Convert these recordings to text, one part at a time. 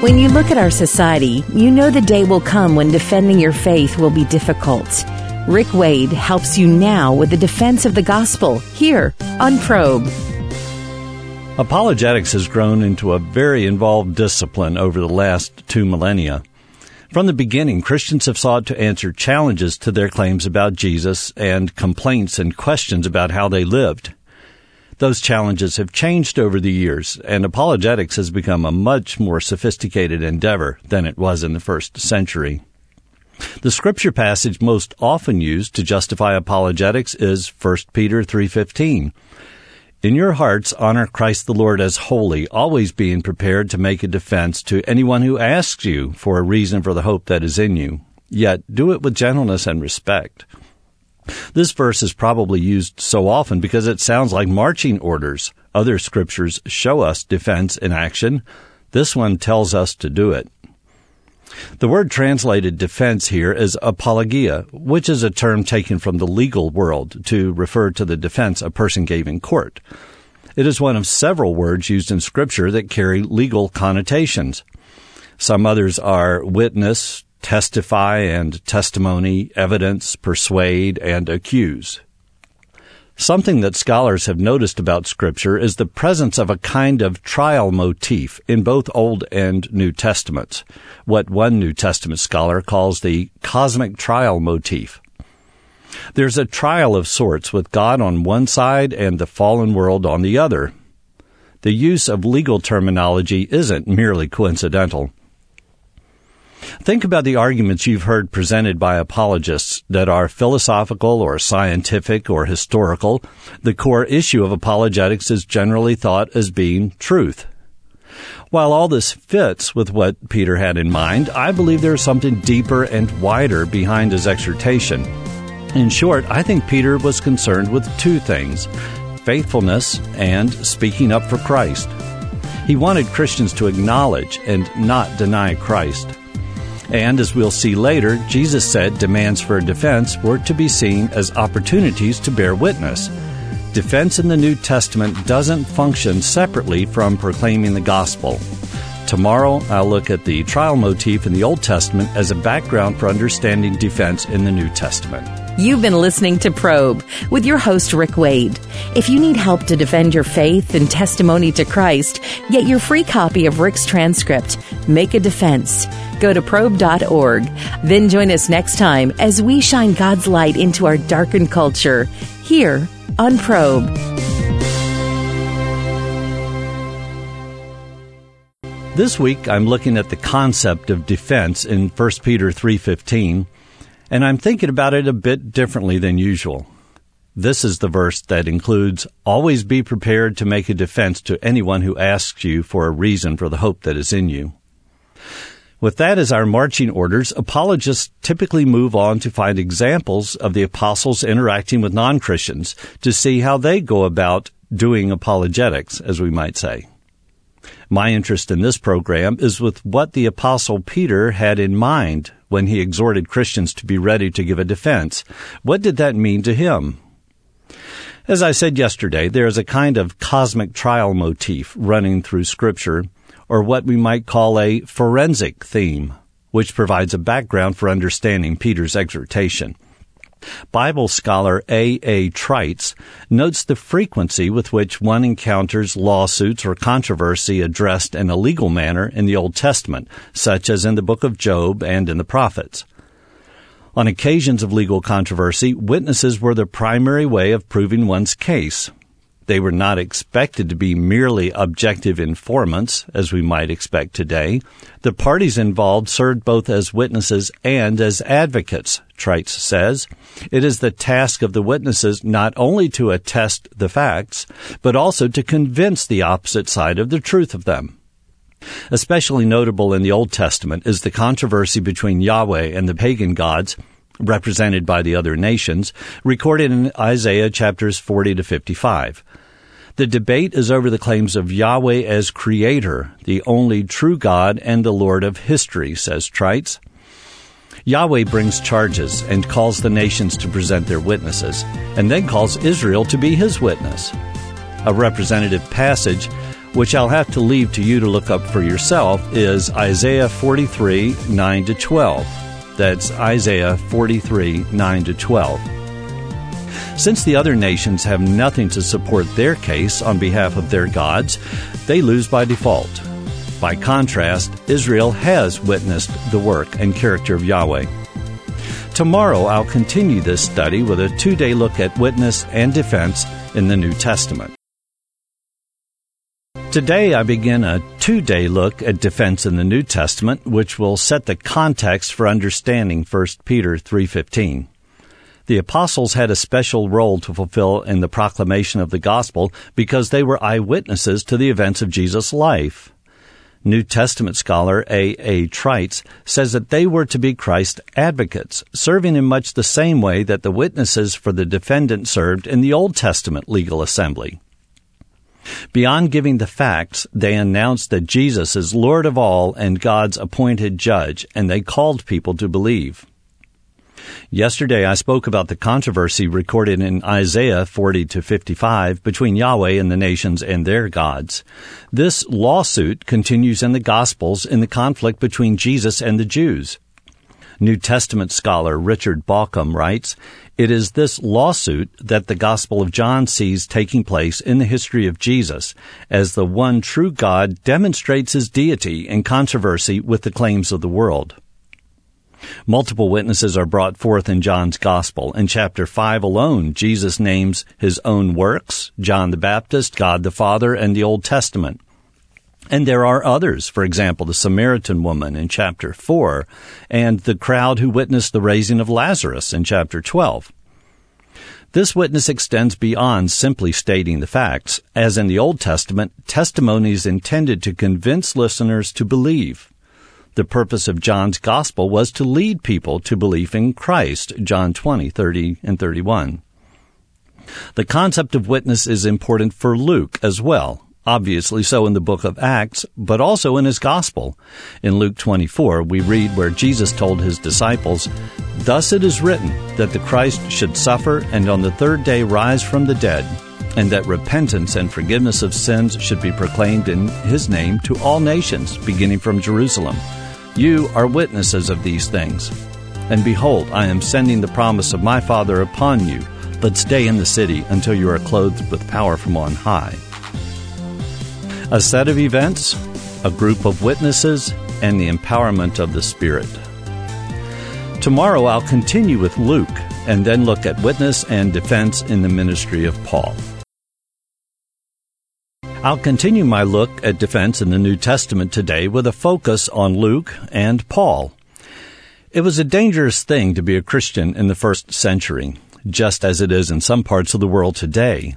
When you look at our society, you know the day will come when defending your faith will be difficult. Rick Wade helps you now with the defense of the gospel here on Probe. Apologetics has grown into a very involved discipline over the last two millennia. From the beginning, Christians have sought to answer challenges to their claims about Jesus and complaints and questions about how they lived. Those challenges have changed over the years, and apologetics has become a much more sophisticated endeavor than it was in the first century. The scripture passage most often used to justify apologetics is 1 Peter 3:15. In your hearts honor Christ the Lord as holy, always being prepared to make a defense to anyone who asks you for a reason for the hope that is in you. Yet do it with gentleness and respect. This verse is probably used so often because it sounds like marching orders. Other scriptures show us defense in action. This one tells us to do it. The word translated defense here is apologia, which is a term taken from the legal world to refer to the defense a person gave in court. It is one of several words used in Scripture that carry legal connotations. Some others are witness, testify and testimony, evidence, persuade, and accuse. Something that scholars have noticed about Scripture is the presence of a kind of trial motif in both Old and New Testaments, what one New Testament scholar calls the cosmic trial motif. There's a trial of sorts with God on one side and the fallen world on the other. The use of legal terminology isn't merely coincidental. Think about the arguments you've heard presented by apologists that are philosophical or scientific or historical. The core issue of apologetics is generally thought as being truth. While all this fits with what Peter had in mind, I believe there is something deeper and wider behind his exhortation. In short, I think Peter was concerned with two things faithfulness and speaking up for Christ. He wanted Christians to acknowledge and not deny Christ. And as we'll see later, Jesus said demands for a defense were to be seen as opportunities to bear witness. Defense in the New Testament doesn't function separately from proclaiming the gospel. Tomorrow, I'll look at the trial motif in the Old Testament as a background for understanding defense in the New Testament. You've been listening to Probe with your host, Rick Wade. If you need help to defend your faith and testimony to Christ, get your free copy of Rick's transcript, Make a Defense. Go to probe.org. Then join us next time as we shine God's light into our darkened culture here on Probe. This week I'm looking at the concept of defense in 1 Peter 3:15 and I'm thinking about it a bit differently than usual. This is the verse that includes always be prepared to make a defense to anyone who asks you for a reason for the hope that is in you. With that as our marching orders, apologists typically move on to find examples of the apostles interacting with non-Christians to see how they go about doing apologetics, as we might say. My interest in this program is with what the apostle Peter had in mind when he exhorted Christians to be ready to give a defense. What did that mean to him? As I said yesterday, there is a kind of cosmic trial motif running through scripture or what we might call a forensic theme, which provides a background for understanding Peter's exhortation. Bible scholar A. A. Trites notes the frequency with which one encounters lawsuits or controversy addressed in a legal manner in the Old Testament, such as in the book of Job and in the prophets. On occasions of legal controversy, witnesses were the primary way of proving one's case, they were not expected to be merely objective informants, as we might expect today. The parties involved served both as witnesses and as advocates, Trites says. It is the task of the witnesses not only to attest the facts, but also to convince the opposite side of the truth of them. Especially notable in the Old Testament is the controversy between Yahweh and the pagan gods, represented by the other nations, recorded in Isaiah chapters 40 to 55. The debate is over the claims of Yahweh as creator, the only true God and the Lord of history, says Trites. Yahweh brings charges and calls the nations to present their witnesses, and then calls Israel to be his witness. A representative passage which I'll have to leave to you to look up for yourself, is Isaiah 43 9 to 12. That's Isaiah 43 9 to 12. Since the other nations have nothing to support their case on behalf of their gods, they lose by default. By contrast, Israel has witnessed the work and character of Yahweh. Tomorrow, I'll continue this study with a two day look at witness and defense in the New Testament. Today, I begin a two day look at defense in the New Testament, which will set the context for understanding 1 Peter 3.15. The apostles had a special role to fulfill in the proclamation of the gospel because they were eyewitnesses to the events of Jesus' life. New Testament scholar A. A. Trites says that they were to be Christ's advocates, serving in much the same way that the witnesses for the defendant served in the Old Testament legal assembly. Beyond giving the facts, they announced that Jesus is Lord of all and God's appointed judge, and they called people to believe. Yesterday I spoke about the controversy recorded in Isaiah 40 to 55 between Yahweh and the nations and their gods. This lawsuit continues in the Gospels in the conflict between Jesus and the Jews. New Testament scholar Richard Bauckham writes, It is this lawsuit that the Gospel of John sees taking place in the history of Jesus, as the one true God demonstrates his deity in controversy with the claims of the world. Multiple witnesses are brought forth in John's Gospel. In chapter 5 alone, Jesus names his own works, John the Baptist, God the Father, and the Old Testament. And there are others, for example, the Samaritan woman in chapter 4, and the crowd who witnessed the raising of Lazarus in chapter 12. This witness extends beyond simply stating the facts. As in the Old Testament, testimony is intended to convince listeners to believe. The purpose of John's gospel was to lead people to belief in Christ, John 20, 30, and 31. The concept of witness is important for Luke as well, obviously so in the book of Acts, but also in his gospel. In Luke 24, we read where Jesus told his disciples, Thus it is written that the Christ should suffer and on the third day rise from the dead, and that repentance and forgiveness of sins should be proclaimed in his name to all nations, beginning from Jerusalem. You are witnesses of these things. And behold, I am sending the promise of my Father upon you, but stay in the city until you are clothed with power from on high. A set of events, a group of witnesses, and the empowerment of the Spirit. Tomorrow I'll continue with Luke and then look at witness and defense in the ministry of Paul. I'll continue my look at defense in the New Testament today with a focus on Luke and Paul. It was a dangerous thing to be a Christian in the first century, just as it is in some parts of the world today.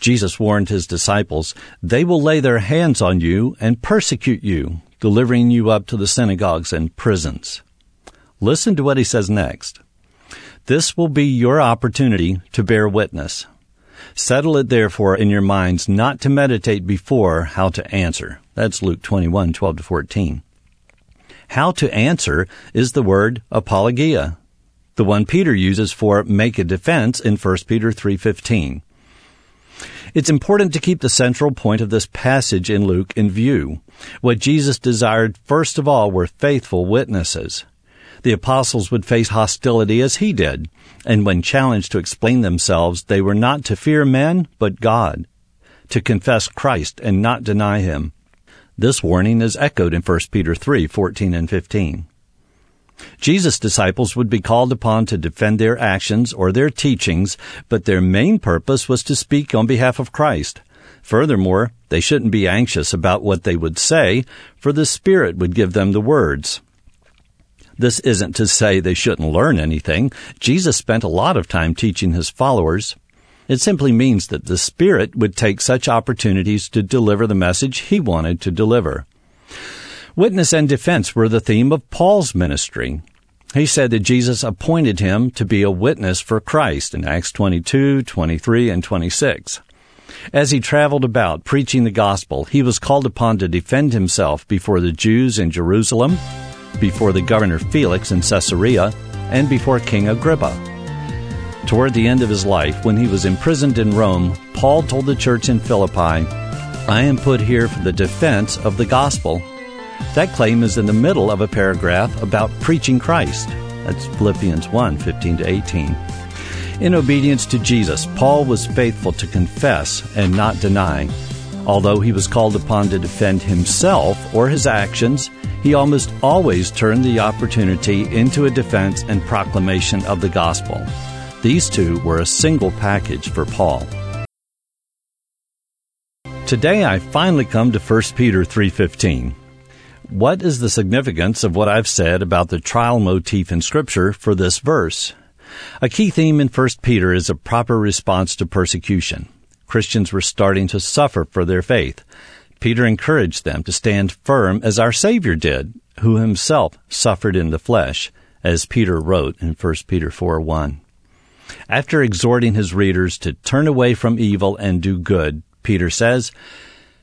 Jesus warned his disciples, They will lay their hands on you and persecute you, delivering you up to the synagogues and prisons. Listen to what he says next. This will be your opportunity to bear witness. Settle it therefore in your minds not to meditate before how to answer. That's Luke 21, 12 to 14. How to answer is the word apologia, the one Peter uses for make a defense in 1 Peter 3:15. It's important to keep the central point of this passage in Luke in view. What Jesus desired first of all were faithful witnesses. The apostles would face hostility as he did, and when challenged to explain themselves, they were not to fear men, but God, to confess Christ and not deny him. This warning is echoed in 1 Peter 3, 14 and 15. Jesus' disciples would be called upon to defend their actions or their teachings, but their main purpose was to speak on behalf of Christ. Furthermore, they shouldn't be anxious about what they would say, for the Spirit would give them the words. This isn't to say they shouldn't learn anything. Jesus spent a lot of time teaching his followers. It simply means that the Spirit would take such opportunities to deliver the message he wanted to deliver. Witness and defense were the theme of Paul's ministry. He said that Jesus appointed him to be a witness for Christ in Acts 22, 23, and 26. As he traveled about preaching the gospel, he was called upon to defend himself before the Jews in Jerusalem, before the governor Felix in Caesarea, and before King Agrippa. Toward the end of his life, when he was imprisoned in Rome, Paul told the church in Philippi, I am put here for the defense of the gospel. That claim is in the middle of a paragraph about preaching Christ. That's Philippians 1 15 to 18. In obedience to Jesus, Paul was faithful to confess and not deny. Although he was called upon to defend himself or his actions, he almost always turned the opportunity into a defense and proclamation of the gospel. These two were a single package for Paul. Today I finally come to 1 Peter 3:15. What is the significance of what I've said about the trial motif in scripture for this verse? A key theme in 1 Peter is a proper response to persecution. Christians were starting to suffer for their faith. Peter encouraged them to stand firm as our Savior did, who himself suffered in the flesh, as Peter wrote in 1 Peter 4 1. After exhorting his readers to turn away from evil and do good, Peter says,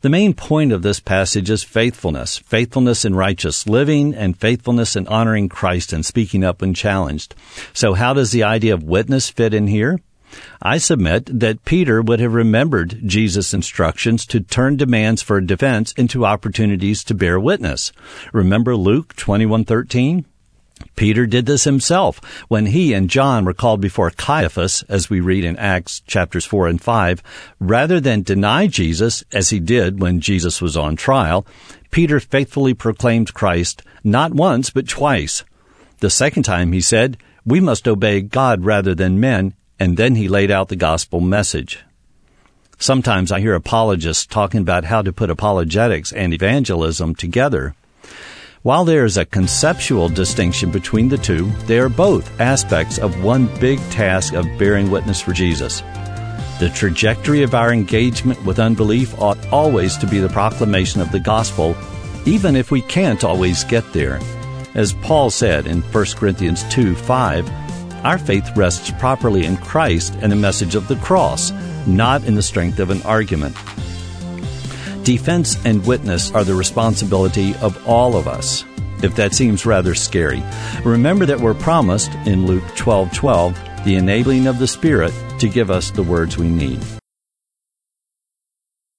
The main point of this passage is faithfulness, faithfulness in righteous living and faithfulness in honoring Christ and speaking up when challenged. So how does the idea of witness fit in here? I submit that Peter would have remembered Jesus' instructions to turn demands for defense into opportunities to bear witness. Remember Luke 21:13? Peter did this himself when he and John were called before Caiaphas, as we read in Acts chapters 4 and 5. Rather than deny Jesus, as he did when Jesus was on trial, Peter faithfully proclaimed Christ not once, but twice. The second time he said, We must obey God rather than men, and then he laid out the gospel message. Sometimes I hear apologists talking about how to put apologetics and evangelism together. While there is a conceptual distinction between the two, they are both aspects of one big task of bearing witness for Jesus. The trajectory of our engagement with unbelief ought always to be the proclamation of the gospel, even if we can't always get there. As Paul said in 1 Corinthians 2 5, our faith rests properly in Christ and the message of the cross, not in the strength of an argument. Defense and witness are the responsibility of all of us. If that seems rather scary, remember that we're promised in Luke 12:12 the enabling of the Spirit to give us the words we need.